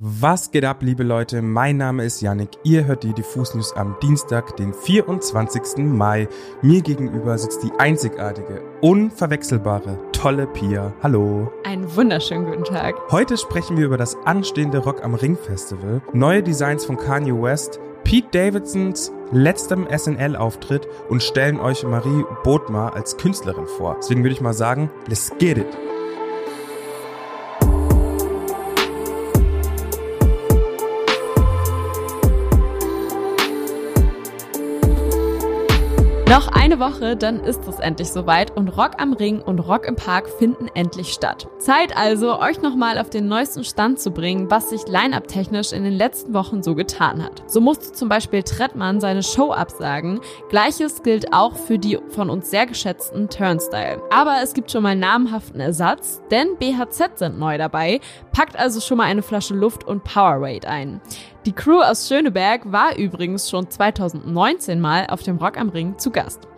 Was geht ab, liebe Leute? Mein Name ist Yannick. Ihr hört die Diffus News am Dienstag, den 24. Mai. Mir gegenüber sitzt die einzigartige, unverwechselbare, tolle Pia. Hallo. Einen wunderschönen guten Tag. Heute sprechen wir über das anstehende Rock am Ring Festival, neue Designs von Kanye West, Pete Davidsons letztem SNL-Auftritt und stellen euch Marie Bodmer als Künstlerin vor. Deswegen würde ich mal sagen, let's get it. Noch eine Woche, dann ist es endlich soweit und Rock am Ring und Rock im Park finden endlich statt. Zeit also, euch nochmal auf den neuesten Stand zu bringen, was sich line-up-technisch in den letzten Wochen so getan hat. So musste zum Beispiel Trettmann seine Show absagen. Gleiches gilt auch für die von uns sehr geschätzten Turnstyle. Aber es gibt schon mal namhaften Ersatz, denn BHZ sind neu dabei, packt also schon mal eine Flasche Luft und Powerade ein. Die Crew aus Schöneberg war übrigens schon 2019 mal auf dem Rock am Ring zu Gast.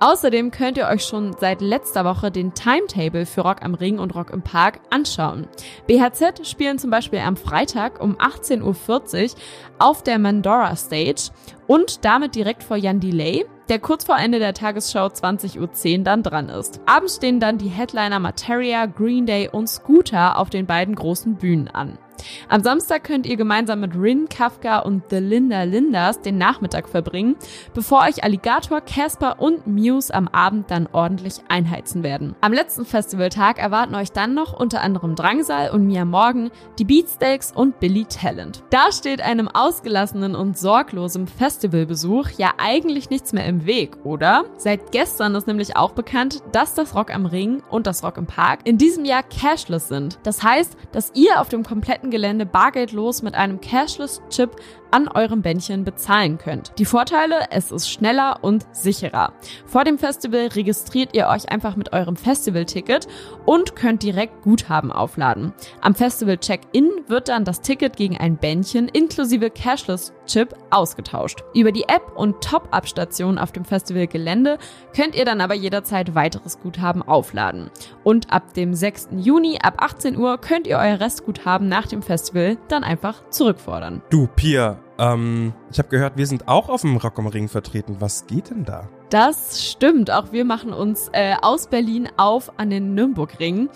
Außerdem könnt ihr euch schon seit letzter Woche den Timetable für Rock am Ring und Rock im Park anschauen. BHZ spielen zum Beispiel am Freitag um 18.40 Uhr auf der Mandora Stage und damit direkt vor Jan Delay, der kurz vor Ende der Tagesschau 20.10 Uhr dann dran ist. Abends stehen dann die Headliner Materia, Green Day und Scooter auf den beiden großen Bühnen an. Am Samstag könnt ihr gemeinsam mit Rin, Kafka und The Linda Lindas den Nachmittag verbringen, bevor euch Alligator, Casper und Muse am Abend dann ordentlich einheizen werden. Am letzten Festivaltag erwarten euch dann noch unter anderem Drangsal und Mia Morgan, die Beatsteaks und Billy Talent. Da steht einem ausgelassenen und sorglosen Festivalbesuch ja eigentlich nichts mehr im Weg, oder? Seit gestern ist nämlich auch bekannt, dass das Rock am Ring und das Rock im Park in diesem Jahr cashless sind. Das heißt, dass ihr auf dem kompletten Gelände bargeldlos mit einem Cashless-Chip an eurem Bändchen bezahlen könnt. Die Vorteile, es ist schneller und sicherer. Vor dem Festival registriert ihr euch einfach mit eurem Festival-Ticket und könnt direkt Guthaben aufladen. Am Festival-Check-In wird dann das Ticket gegen ein Bändchen inklusive Cashless-Chip ausgetauscht. Über die App und Top-Up-Stationen auf dem Festivalgelände könnt ihr dann aber jederzeit weiteres Guthaben aufladen. Und ab dem 6. Juni ab 18 Uhr könnt ihr euer Restguthaben nach dem Festival dann einfach zurückfordern. Du, Pia, ähm, ich habe gehört, wir sind auch auf dem Rock am Ring vertreten. Was geht denn da? Das stimmt. Auch wir machen uns äh, aus Berlin auf an den Nürnbergring.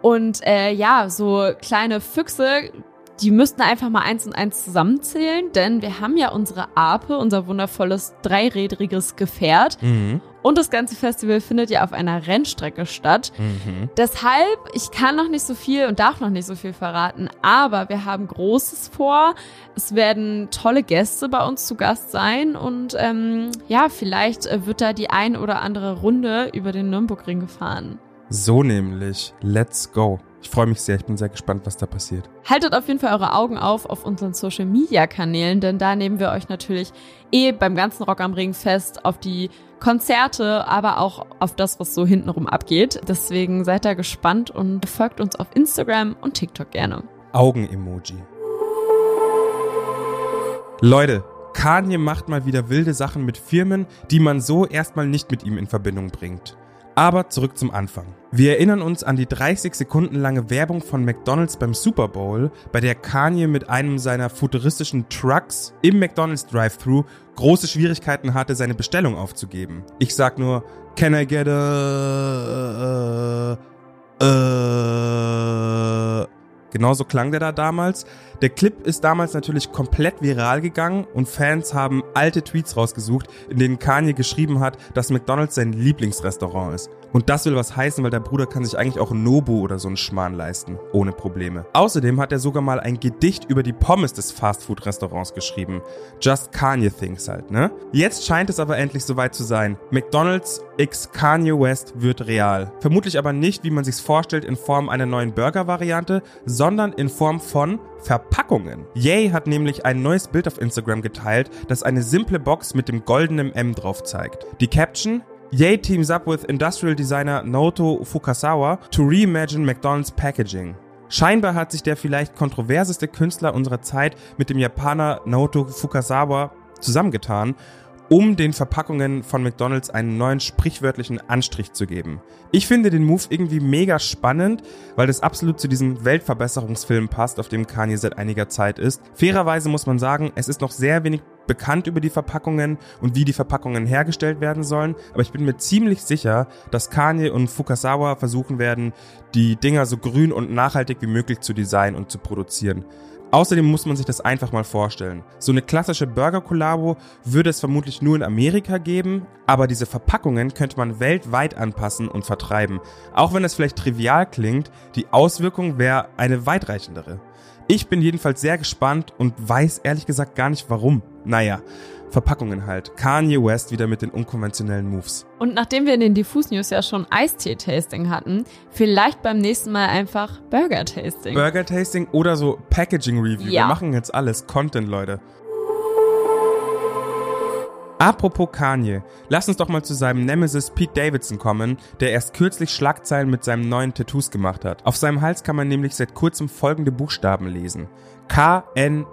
Und äh, ja, so kleine Füchse, die müssten einfach mal eins und eins zusammenzählen, denn wir haben ja unsere Ape, unser wundervolles dreirädriges Gefährt. Mhm. Und das ganze Festival findet ja auf einer Rennstrecke statt. Mhm. Deshalb, ich kann noch nicht so viel und darf noch nicht so viel verraten, aber wir haben Großes vor. Es werden tolle Gäste bei uns zu Gast sein und ähm, ja, vielleicht äh, wird da die ein oder andere Runde über den Nürnbergring gefahren. So nämlich. Let's go. Ich freue mich sehr, ich bin sehr gespannt, was da passiert. Haltet auf jeden Fall eure Augen auf auf unseren Social Media Kanälen, denn da nehmen wir euch natürlich eh beim ganzen Rock am Ring fest auf die Konzerte, aber auch auf das, was so hintenrum abgeht. Deswegen seid da gespannt und folgt uns auf Instagram und TikTok gerne. Augen-Emoji. Leute, Kanye macht mal wieder wilde Sachen mit Firmen, die man so erstmal nicht mit ihm in Verbindung bringt. Aber zurück zum Anfang. Wir erinnern uns an die 30 Sekunden lange Werbung von McDonald's beim Super Bowl, bei der Kanye mit einem seiner futuristischen Trucks im McDonald's Drive-Thru große Schwierigkeiten hatte, seine Bestellung aufzugeben. Ich sag nur, can I get a... Uh, uh, Genauso klang der da damals. Der Clip ist damals natürlich komplett viral gegangen und Fans haben alte Tweets rausgesucht, in denen Kanye geschrieben hat, dass McDonald's sein Lieblingsrestaurant ist. Und das will was heißen, weil der Bruder kann sich eigentlich auch Nobu oder so einen Schmarrn leisten, ohne Probleme. Außerdem hat er sogar mal ein Gedicht über die Pommes des Fastfood-Restaurants geschrieben. Just Kanye Things halt, ne? Jetzt scheint es aber endlich soweit zu sein. McDonald's x Kanye West wird real. Vermutlich aber nicht, wie man sich's vorstellt, in Form einer neuen Burger-Variante, sondern in Form von Verpackungen. Yay hat nämlich ein neues Bild auf Instagram geteilt, das eine simple Box mit dem goldenen M drauf zeigt. Die Caption Yay teams up with industrial designer Naoto Fukasawa to reimagine McDonald's packaging. Scheinbar hat sich der vielleicht kontroverseste Künstler unserer Zeit mit dem Japaner Naoto Fukasawa zusammengetan um den Verpackungen von McDonald's einen neuen sprichwörtlichen Anstrich zu geben. Ich finde den Move irgendwie mega spannend, weil das absolut zu diesem Weltverbesserungsfilm passt, auf dem Kanye seit einiger Zeit ist. Fairerweise muss man sagen, es ist noch sehr wenig bekannt über die Verpackungen und wie die Verpackungen hergestellt werden sollen, aber ich bin mir ziemlich sicher, dass Kanye und Fukasawa versuchen werden, die Dinger so grün und nachhaltig wie möglich zu designen und zu produzieren. Außerdem muss man sich das einfach mal vorstellen. So eine klassische Burger-Kollabo würde es vermutlich nur in Amerika geben, aber diese Verpackungen könnte man weltweit anpassen und vertreiben. Auch wenn es vielleicht trivial klingt, die Auswirkung wäre eine weitreichendere. Ich bin jedenfalls sehr gespannt und weiß ehrlich gesagt gar nicht warum. Naja, Verpackungen halt. Kanye West wieder mit den unkonventionellen Moves. Und nachdem wir in den Diffus News ja schon Eistee-Tasting hatten, vielleicht beim nächsten Mal einfach Burger-Tasting. Burger-Tasting oder so Packaging-Review. Ja. Wir machen jetzt alles. Content, Leute. Apropos Kanye, lass uns doch mal zu seinem Nemesis Pete Davidson kommen, der erst kürzlich Schlagzeilen mit seinem neuen Tattoos gemacht hat. Auf seinem Hals kann man nämlich seit kurzem folgende Buchstaben lesen. K-N-S-C-P.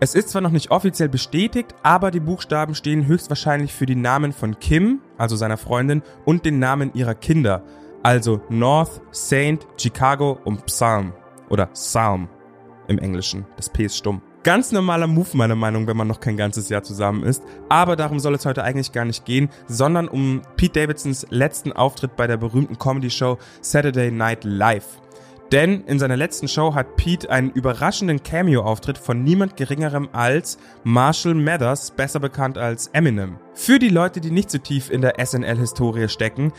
Es ist zwar noch nicht offiziell bestätigt, aber die Buchstaben stehen höchstwahrscheinlich für die Namen von Kim, also seiner Freundin, und den Namen ihrer Kinder, also North, Saint, Chicago und Psalm oder Psalm im Englischen. Das P ist stumm. Ganz normaler Move meiner Meinung, wenn man noch kein ganzes Jahr zusammen ist. Aber darum soll es heute eigentlich gar nicht gehen, sondern um Pete Davidsons letzten Auftritt bei der berühmten Comedy-Show Saturday Night Live. Denn in seiner letzten Show hat Pete einen überraschenden Cameo-Auftritt von niemand geringerem als Marshall Mathers, besser bekannt als Eminem. Für die Leute, die nicht so tief in der SNL-Historie stecken,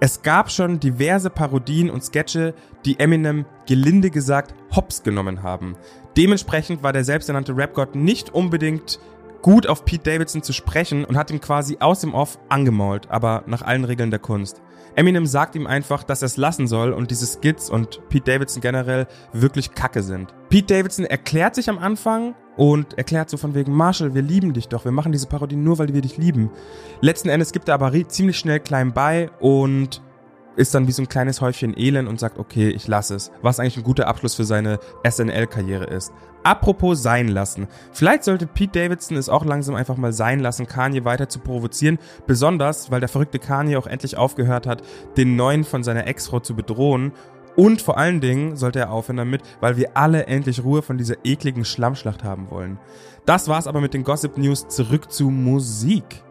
es gab schon diverse Parodien und Sketche, die Eminem gelinde gesagt hops genommen haben. Dementsprechend war der selbsternannte Rapgott nicht unbedingt gut auf Pete Davidson zu sprechen und hat ihn quasi aus dem Off angemault, aber nach allen Regeln der Kunst. Eminem sagt ihm einfach, dass er es lassen soll und diese Skits und Pete Davidson generell wirklich kacke sind. Pete Davidson erklärt sich am Anfang und erklärt so von wegen, Marshall, wir lieben dich doch, wir machen diese Parodie nur, weil wir dich lieben. Letzten Endes gibt er aber ziemlich schnell klein bei und ist dann wie so ein kleines Häufchen Elend und sagt, okay, ich lasse es. Was eigentlich ein guter Abschluss für seine SNL-Karriere ist. Apropos sein lassen. Vielleicht sollte Pete Davidson es auch langsam einfach mal sein lassen, Kanye weiter zu provozieren. Besonders, weil der verrückte Kanye auch endlich aufgehört hat, den neuen von seiner Ex-Frau zu bedrohen. Und vor allen Dingen sollte er aufhören damit, weil wir alle endlich Ruhe von dieser ekligen Schlammschlacht haben wollen. Das war's aber mit den Gossip News. Zurück zu Musik.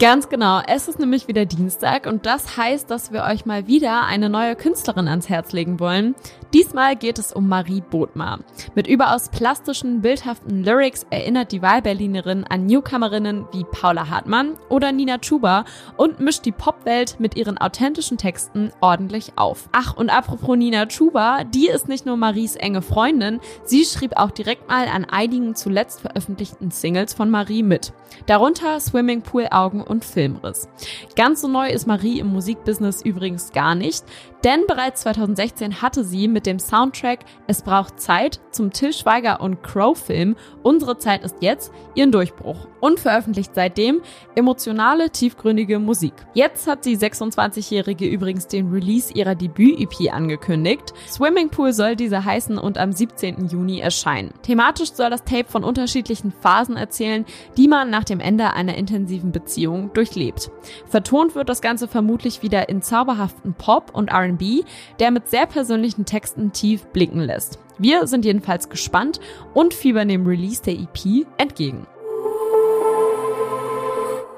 Ganz genau. Es ist nämlich wieder Dienstag und das heißt, dass wir euch mal wieder eine neue Künstlerin ans Herz legen wollen. Diesmal geht es um Marie Bodmer. Mit überaus plastischen, bildhaften Lyrics erinnert die Wahlberlinerin an Newcomerinnen wie Paula Hartmann oder Nina Chuba und mischt die Popwelt mit ihren authentischen Texten ordentlich auf. Ach, und apropos Nina Chuba, die ist nicht nur Maries enge Freundin, sie schrieb auch direkt mal an einigen zuletzt veröffentlichten Singles von Marie mit. Darunter Swimmingpool Augen und Filmriss. Ganz so neu ist Marie im Musikbusiness übrigens gar nicht, denn bereits 2016 hatte sie mit dem Soundtrack Es braucht Zeit zum Till Schweiger und Crow Film Unsere Zeit ist jetzt ihren Durchbruch und veröffentlicht seitdem emotionale, tiefgründige Musik. Jetzt hat die 26-Jährige übrigens den Release ihrer Debüt-EP angekündigt. Swimmingpool soll diese heißen und am 17. Juni erscheinen. Thematisch soll das Tape von unterschiedlichen Phasen erzählen, die man nach dem Ende einer intensiven Beziehung durchlebt. Vertont wird das Ganze vermutlich wieder in zauberhaften Pop und R&B, der mit sehr persönlichen Texten tief blicken lässt. Wir sind jedenfalls gespannt und fiebern dem Release der EP entgegen.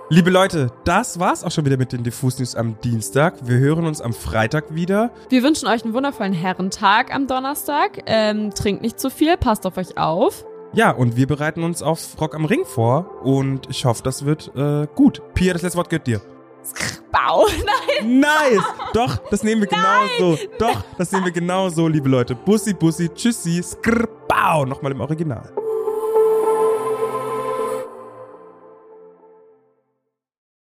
Liebe Leute, das war's auch schon wieder mit den Diffus News am Dienstag. Wir hören uns am Freitag wieder. Wir wünschen euch einen wundervollen Herrentag am Donnerstag. Ähm, trinkt nicht zu viel, passt auf euch auf. Ja, und wir bereiten uns auf Rock am Ring vor und ich hoffe, das wird äh, gut. Pia, das letzte Wort gehört dir. Bau, nein. Nice. Doch, das nehmen wir genau so. Doch, das nehmen wir genau so, liebe Leute. Bussi, Bussi, Tschüssi, Skrbau. Nochmal im Original.